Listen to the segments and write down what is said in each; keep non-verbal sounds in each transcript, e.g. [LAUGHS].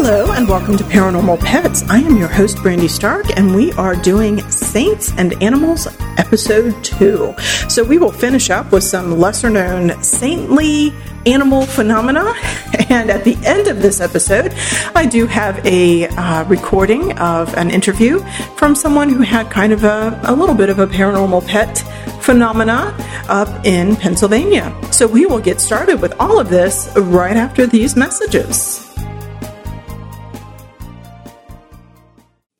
Hello and welcome to Paranormal Pets. I am your host, Brandy Stark, and we are doing Saints and Animals episode 2. So we will finish up with some lesser known saintly animal phenomena. [LAUGHS] And at the end of this episode, I do have a uh, recording of an interview from someone who had kind of a, a little bit of a paranormal pet phenomena up in Pennsylvania. So we will get started with all of this right after these messages.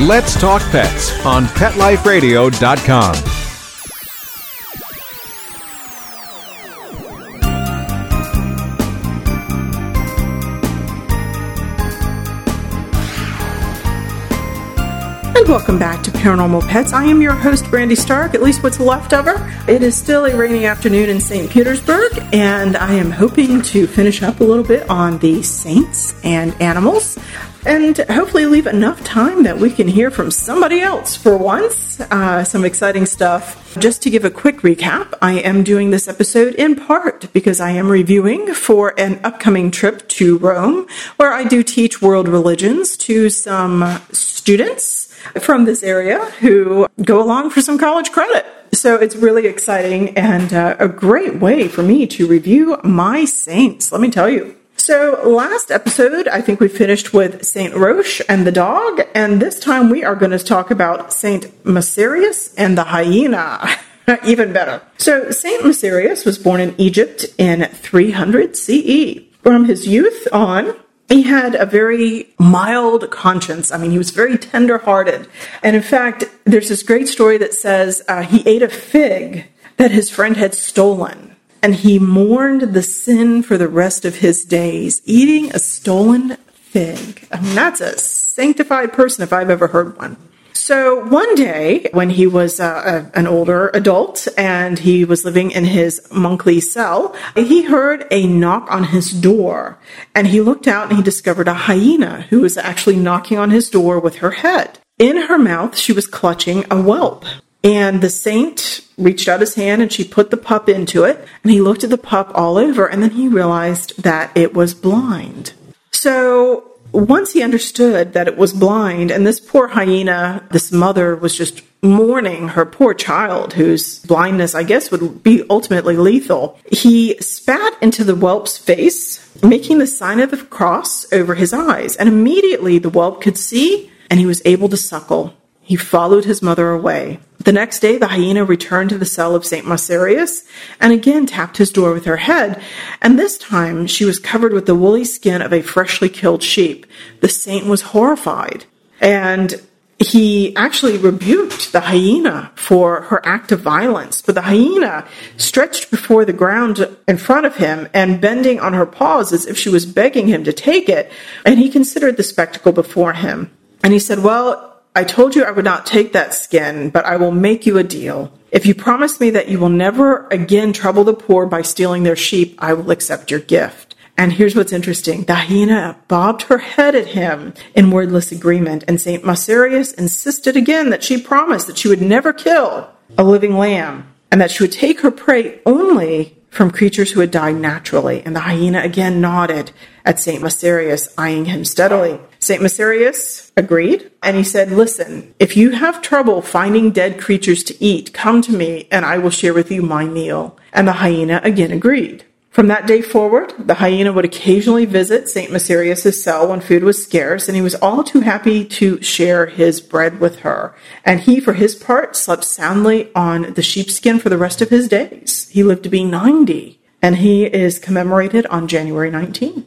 Let's Talk Pets on PetLifeRadio.com. And welcome back to Paranormal Pets. I am your host, Brandy Stark, at least what's left of her. It is still a rainy afternoon in St. Petersburg, and I am hoping to finish up a little bit on the saints and animals and hopefully leave enough time that we can hear from somebody else for once. Uh, some exciting stuff. Just to give a quick recap, I am doing this episode in part because I am reviewing for an upcoming trip to Rome, where I do teach world religions to some students from this area who go along for some college credit. So it's really exciting and uh, a great way for me to review my saints, let me tell you. So, last episode, I think we finished with Saint Roche and the dog, and this time we are going to talk about Saint Macarius and the hyena. [LAUGHS] Even better. So, Saint Macarius was born in Egypt in 300 CE. From his youth on, he had a very mild conscience. I mean, he was very tender hearted. And in fact, there's this great story that says uh, he ate a fig that his friend had stolen and he mourned the sin for the rest of his days, eating a stolen fig. I mean, that's a sanctified person if I've ever heard one. So one day, when he was uh, a, an older adult and he was living in his monkly cell, he heard a knock on his door. And he looked out and he discovered a hyena who was actually knocking on his door with her head. In her mouth, she was clutching a whelp. And the saint reached out his hand and she put the pup into it. And he looked at the pup all over and then he realized that it was blind. So once he understood that it was blind, and this poor hyena, this mother was just mourning her poor child, whose blindness, I guess, would be ultimately lethal, he spat into the whelp's face, making the sign of the cross over his eyes. And immediately the whelp could see and he was able to suckle. He followed his mother away. The next day, the hyena returned to the cell of St. Macarius and again tapped his door with her head, and this time she was covered with the woolly skin of a freshly killed sheep. The saint was horrified, and he actually rebuked the hyena for her act of violence. But the hyena stretched before the ground in front of him and bending on her paws as if she was begging him to take it, and he considered the spectacle before him. And he said, Well, I told you I would not take that skin, but I will make you a deal. If you promise me that you will never again trouble the poor by stealing their sheep, I will accept your gift. And here's what's interesting. The hyena bobbed her head at him in wordless agreement, and St. Macarius insisted again that she promised that she would never kill a living lamb, and that she would take her prey only from creatures who had died naturally. And the hyena again nodded at St. Macarius, eyeing him steadily. St. Macarius agreed, and he said, Listen, if you have trouble finding dead creatures to eat, come to me, and I will share with you my meal. And the hyena again agreed. From that day forward, the hyena would occasionally visit St. Macarius' cell when food was scarce, and he was all too happy to share his bread with her. And he, for his part, slept soundly on the sheepskin for the rest of his days. He lived to be 90, and he is commemorated on January 19th.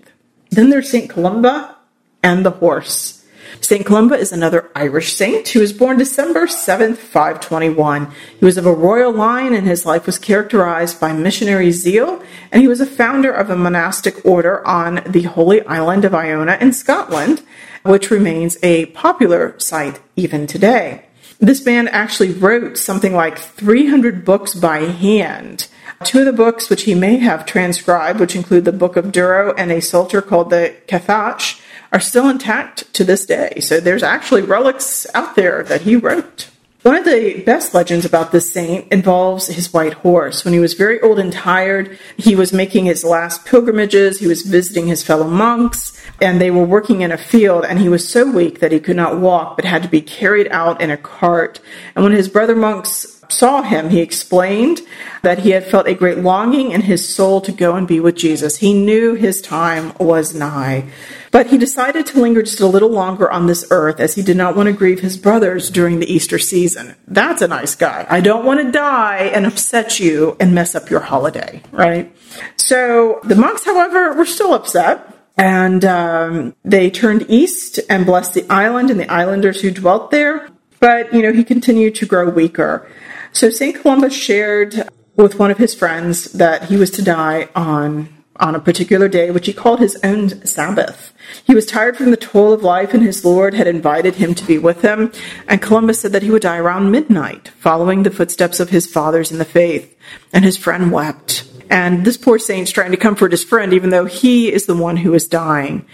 Then there's St. Columba and the horse. St. Columba is another Irish saint who was born December 7th, 521. He was of a royal line and his life was characterized by missionary zeal, and he was a founder of a monastic order on the holy island of Iona in Scotland, which remains a popular site even today. This man actually wrote something like 300 books by hand. Two of the books which he may have transcribed, which include the Book of Durrow and a psalter called the Cathach, are still intact to this day. So there's actually relics out there that he wrote. One of the best legends about this saint involves his white horse. When he was very old and tired, he was making his last pilgrimages, he was visiting his fellow monks, and they were working in a field, and he was so weak that he could not walk, but had to be carried out in a cart. And when his brother monks saw him, he explained that he had felt a great longing in his soul to go and be with Jesus. He knew his time was nigh. But he decided to linger just a little longer on this earth as he did not want to grieve his brothers during the Easter season. That's a nice guy. I don't want to die and upset you and mess up your holiday, right? So the monks, however, were still upset. And um, they turned east and blessed the island and the islanders who dwelt there. But, you know, he continued to grow weaker. So St. Columba shared with one of his friends that he was to die on on a particular day, which he called his own Sabbath. He was tired from the toil of life, and his Lord had invited him to be with him. And Columba said that he would die around midnight, following the footsteps of his fathers in the faith. And his friend wept. And this poor saint's trying to comfort his friend, even though he is the one who is dying.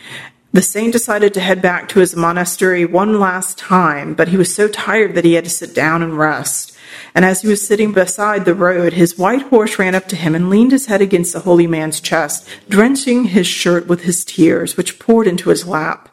The saint decided to head back to his monastery one last time, but he was so tired that he had to sit down and rest. And as he was sitting beside the road, his white horse ran up to him and leaned his head against the holy man's chest, drenching his shirt with his tears, which poured into his lap.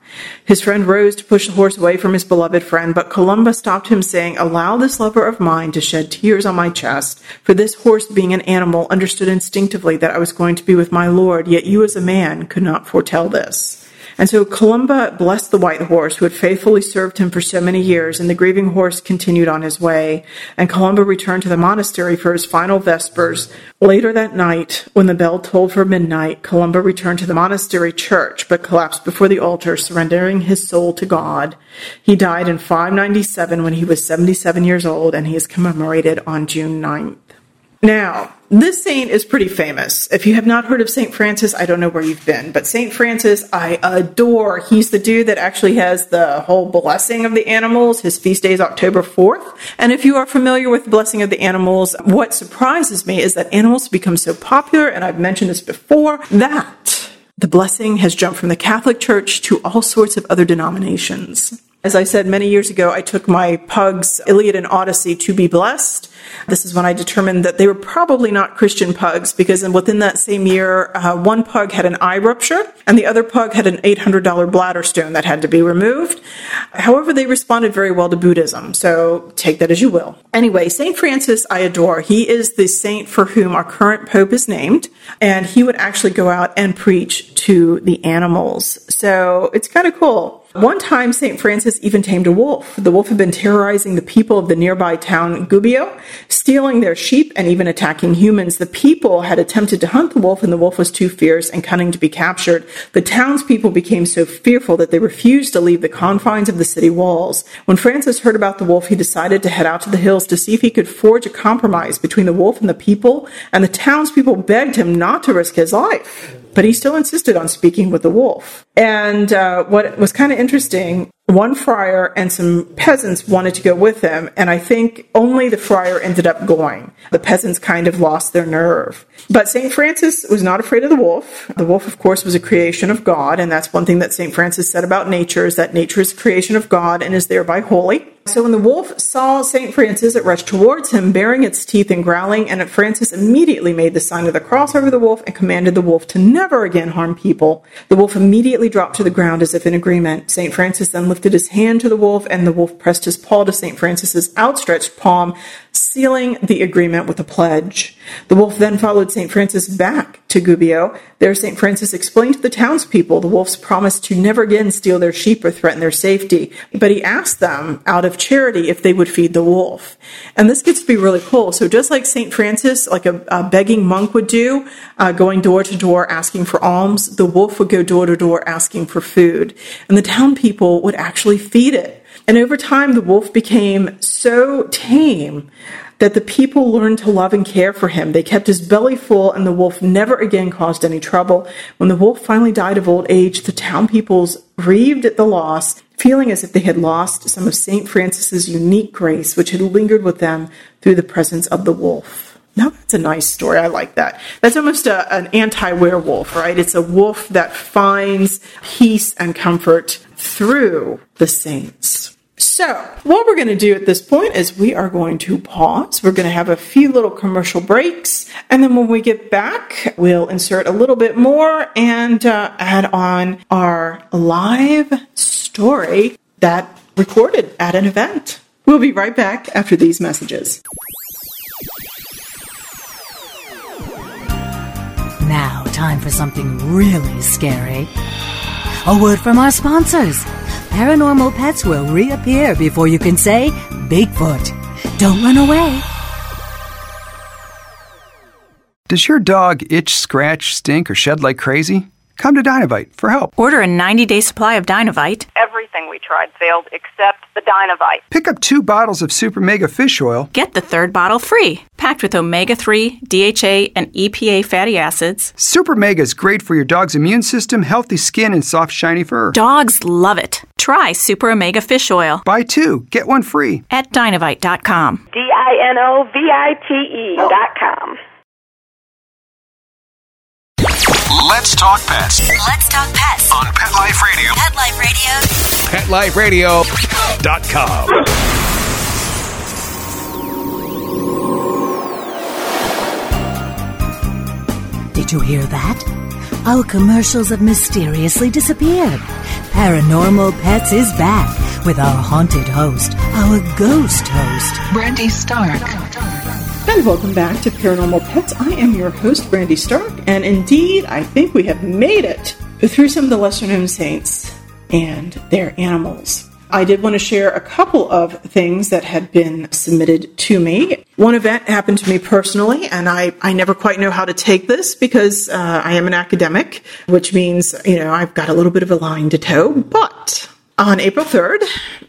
His friend rose to push the horse away from his beloved friend, but Columba stopped him, saying, Allow this lover of mine to shed tears on my chest, for this horse, being an animal, understood instinctively that I was going to be with my Lord, yet you as a man could not foretell this. And so Columba blessed the white horse who had faithfully served him for so many years, and the grieving horse continued on his way. And Columba returned to the monastery for his final vespers. Later that night, when the bell tolled for midnight, Columba returned to the monastery church, but collapsed before the altar, surrendering his soul to God. He died in 597 when he was 77 years old, and he is commemorated on June 9th. Now, this saint is pretty famous. If you have not heard of St. Francis, I don't know where you've been, but St. Francis, I adore. He's the dude that actually has the whole blessing of the animals. His feast day is October 4th. And if you are familiar with the blessing of the animals, what surprises me is that animals become so popular, and I've mentioned this before, that the blessing has jumped from the Catholic Church to all sorts of other denominations. As I said many years ago, I took my pugs, Iliad and Odyssey, to be blessed. This is when I determined that they were probably not Christian pugs because within that same year, uh, one pug had an eye rupture and the other pug had an $800 bladder stone that had to be removed. However, they responded very well to Buddhism, so take that as you will. Anyway, St. Francis I adore. He is the saint for whom our current pope is named, and he would actually go out and preach to the animals. So it's kind of cool. One time, St. Francis even tamed a wolf. The wolf had been terrorizing the people of the nearby town Gubbio, stealing their sheep and even attacking humans. The people had attempted to hunt the wolf, and the wolf was too fierce and cunning to be captured. The townspeople became so fearful that they refused to leave the confines of the city walls. When Francis heard about the wolf, he decided to head out to the hills to see if he could forge a compromise between the wolf and the people, and the townspeople begged him not to risk his life but he still insisted on speaking with the wolf. And uh, what was kind of interesting, one friar and some peasants wanted to go with him, and I think only the friar ended up going. The peasants kind of lost their nerve. But St. Francis was not afraid of the wolf. The wolf, of course, was a creation of God, and that's one thing that St. Francis said about nature is that nature is a creation of God and is thereby holy. So when the wolf saw St. Francis, it rushed towards him, baring its teeth and growling, and Francis immediately made the sign of the cross over the wolf and commanded the wolf to never again harm people. The wolf immediately dropped to the ground as if in agreement. St. Francis then lifted his hand to the wolf, and the wolf pressed his paw to St. Francis's outstretched palm, sealing the agreement with a pledge. The wolf then followed St. Francis back to Gubbio. There, St. Francis explained to the townspeople the wolf's promise to never again steal their sheep or threaten their safety, but he asked them, out of charity, if they would feed the wolf. And this gets to be really cool. So just like St. Francis, like a, a begging monk would do, uh, going door to door asking for alms, the wolf would go door to door asking for food. And the town people would actually feed it. And over time, the wolf became so tame that the people learned to love and care for him. They kept his belly full, and the wolf never again caused any trouble. When the wolf finally died of old age, the town peoples grieved at the loss, feeling as if they had lost some of St. Francis's unique grace, which had lingered with them through the presence of the wolf. Now that's a nice story. I like that. That's almost a, an anti werewolf, right? It's a wolf that finds peace and comfort through the saints. So, what we're going to do at this point is we are going to pause. We're going to have a few little commercial breaks. And then when we get back, we'll insert a little bit more and uh, add on our live story that recorded at an event. We'll be right back after these messages. Now, time for something really scary. A word from our sponsors. Paranormal pets will reappear before you can say Bigfoot. Don't run away. Does your dog itch, scratch, stink, or shed like crazy? Come to Dinovite for help. Order a 90 day supply of Dinovite. Everything we tried failed except the Dinovite. Pick up two bottles of Super Mega Fish Oil. Get the third bottle free. Packed with omega 3, DHA, and EPA fatty acids. Super Mega is great for your dog's immune system, healthy skin, and soft, shiny fur. Dogs love it. Try Super Omega Fish Oil. Buy two, get one free. At Dinovite.com. D I N O V I T E Let's talk pets Let's talk pets. on Pet Life Radio. Pet Life Radio. PetLifeRadio.com. Did you hear that? Our commercials have mysteriously disappeared. Paranormal Pets is back with our haunted host, our ghost host. Brandy Stark. And welcome back to Paranormal Pets. I am your host, Brandy Stark, and indeed, I think we have made it through some of the lesser known saints and their animals. I did want to share a couple of things that had been submitted to me. One event happened to me personally, and I, I never quite know how to take this because uh, I am an academic, which means, you know, I've got a little bit of a line to toe. But on April 3rd,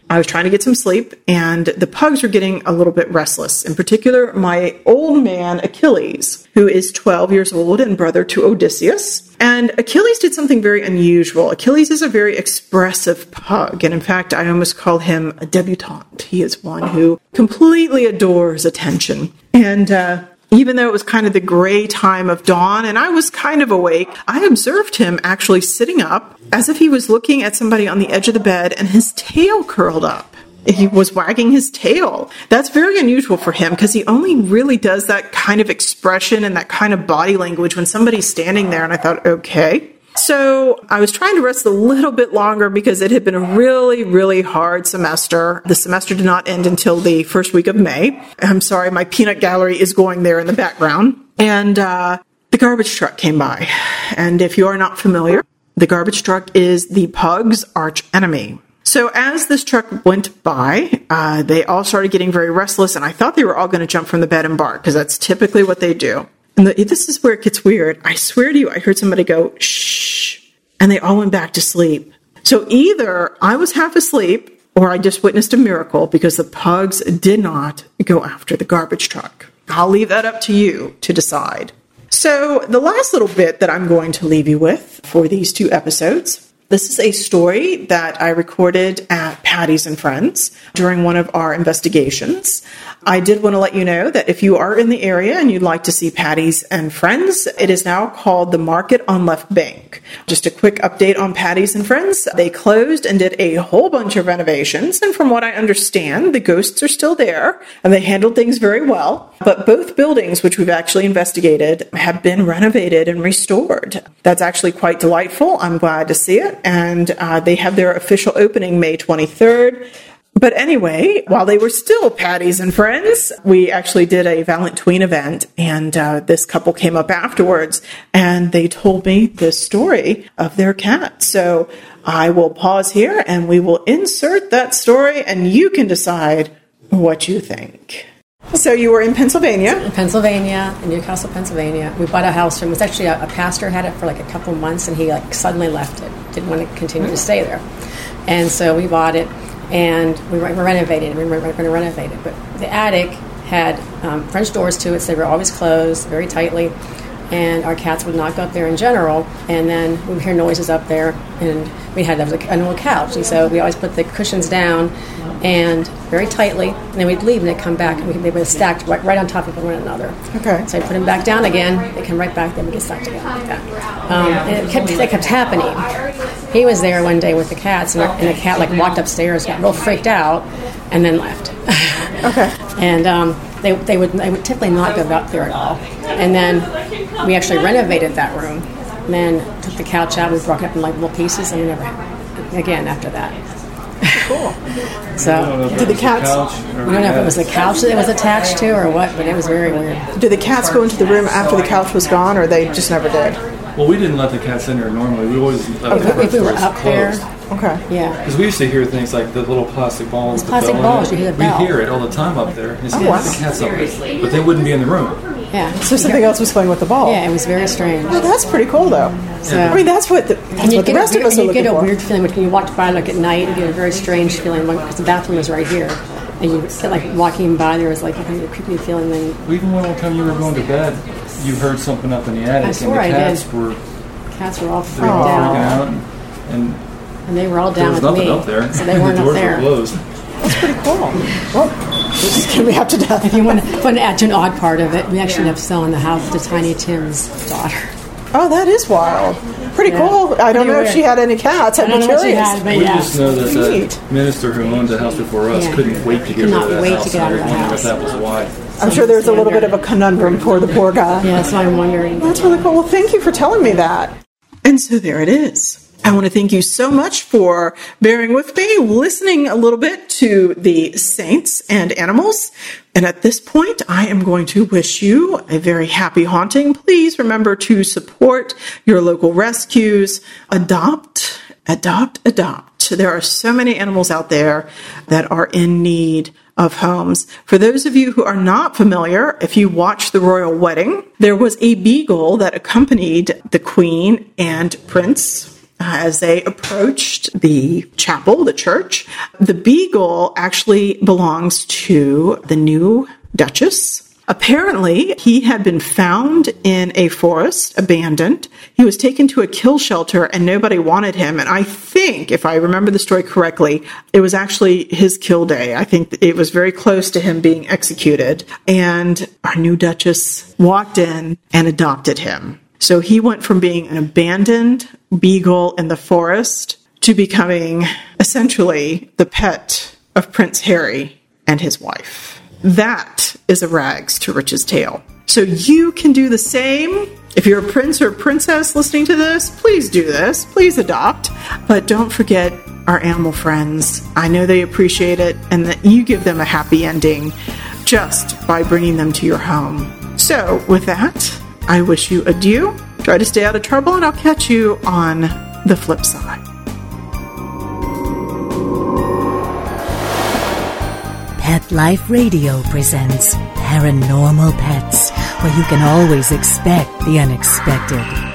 I was trying to get some sleep, and the pugs were getting a little bit restless. In particular, my old man Achilles, who is 12 years old and brother to Odysseus. And Achilles did something very unusual. Achilles is a very expressive pug, and in fact, I almost call him a debutante. He is one who completely adores attention. And uh, even though it was kind of the gray time of dawn and I was kind of awake, I observed him actually sitting up as if he was looking at somebody on the edge of the bed and his tail curled up. He was wagging his tail. That's very unusual for him because he only really does that kind of expression and that kind of body language when somebody's standing there. And I thought, okay. So I was trying to rest a little bit longer because it had been a really, really hard semester. The semester did not end until the first week of May. I'm sorry, my peanut gallery is going there in the background. And uh, the garbage truck came by. And if you are not familiar, the garbage truck is the pug's arch enemy. So as this truck went by, uh, they all started getting very restless, and I thought they were all going to jump from the bed and bark because that's typically what they do. And the, this is where it gets weird. I swear to you, I heard somebody go shh, and they all went back to sleep. So either I was half asleep, or I just witnessed a miracle because the pugs did not go after the garbage truck. I'll leave that up to you to decide. So, the last little bit that I'm going to leave you with for these two episodes this is a story that I recorded at Patty's and Friends during one of our investigations. I did want to let you know that if you are in the area and you'd like to see Patty's and Friends, it is now called the Market on Left Bank. Just a quick update on Patty's and Friends. They closed and did a whole bunch of renovations, and from what I understand, the ghosts are still there and they handled things very well. But both buildings, which we've actually investigated, have been renovated and restored. That's actually quite delightful. I'm glad to see it. And uh, they have their official opening May 23rd. But anyway, while they were still Patties and friends, we actually did a Valentine event, and uh, this couple came up afterwards and they told me the story of their cat. So I will pause here and we will insert that story, and you can decide what you think. So you were in Pennsylvania? In Pennsylvania, in New Castle, Pennsylvania. We bought a house from. It was actually a, a pastor had it for like a couple months, and he like suddenly left it. Didn't want to continue to stay there, and so we bought it, and we were renovating. We were going to renovate it, but the attic had um, French doors to it, so they were always closed very tightly and our cats would not go up there in general. And then we would hear noises up there, and we had an old couch, and so we always put the cushions down and very tightly, and then we'd leave and they'd come back, and we, they were stacked right, right on top of one another. Okay. So I put them back down again. They come right back, then we get stacked again like that. Um, and it kept, that kept happening. He was there one day with the cats, and, and the cat like walked upstairs, got real freaked out, and then left. okay. [LAUGHS] And um, they, they would they would typically not go up there at all. And then we actually renovated that room. And then took the couch out, we broke it up in like little pieces, and we never again after that. Cool. [LAUGHS] So did the cats? We don't know if it was the couch that it was attached to or what, but it was very weird. Did the cats go into the room after the couch was gone, or they just never did? Well, we didn't let the cats in there normally. We always let oh, the if we were up there. Okay. Yeah. Because we used to hear things like the little plastic balls. It's plastic balls. You hear the bell. We hear it all the time up there. And Oh, wow. the cats up there, but they wouldn't be in the room. Yeah. So [LAUGHS] something else was playing with the ball. Yeah, it was very strange. Well, that's pretty cool, though. So- I mean, that's what the, that's And you what the get, rest a, of weird- us are you get a for. weird feeling when you walk by like at night. You get a very strange feeling because the bathroom was right here, and you feel like walking by there was like a kind of creepy feeling. Then Even when one time you were going to bed, you heard something up in the attic, I and swore the I cats did. were cats were all they freaked freaking out, out, and, and and they were all down there down was with nothing me, up there. so they weren't [LAUGHS] the up doors there. were closed. That's pretty cool. Well, this is gonna be up to death. If you want, to, want to add to an odd part of it, we actually ended up selling the house to Tiny Tim's daughter. Oh, that is wild. Pretty Yeah. cool. I don't Pretty know if she had any cats. I'd I don't be know what she curious. had, but We yeah. just know that Neat. the minister who owned the house before us Yeah. couldn't wait to get Could rid not of that wait to house. get out of the I wondered house. if that was why. I'm sure there's a little bit of a conundrum for the poor guy. Yeah, that's what I'm wondering. That's really cool. Well, thank you for telling me that. And so there it is. I want to thank you so much for bearing with me, listening a little bit to the saints and animals. And at this point, I am going to wish you a very happy haunting. Please remember to support your local rescues, adopt, adopt, adopt. There are so many animals out there that are in need of homes. For those of you who are not familiar, if you watched the royal wedding, there was a beagle that accompanied the queen and prince as they approached the chapel, the church. The beagle actually belongs to the new duchess. Apparently, he had been found in a forest, abandoned. He was taken to a kill shelter and nobody wanted him. And I think, if I remember the story correctly, it was actually his kill day. I think it was very close to him being executed. And our new duchess walked in and adopted him. So he went from being an abandoned beagle in the forest to becoming essentially the pet of Prince Harry and his wife. That is a rags to riches tale. So you can do the same. If you're a prince or a princess listening to this, please do this. Please adopt. But don't forget our animal friends. I know they appreciate it and that you give them a happy ending just by bringing them to your home. So, with that, I wish you adieu. Try to stay out of trouble, and I'll catch you on the flip side. Pet Life Radio presents Paranormal Pets, where you can always expect the unexpected.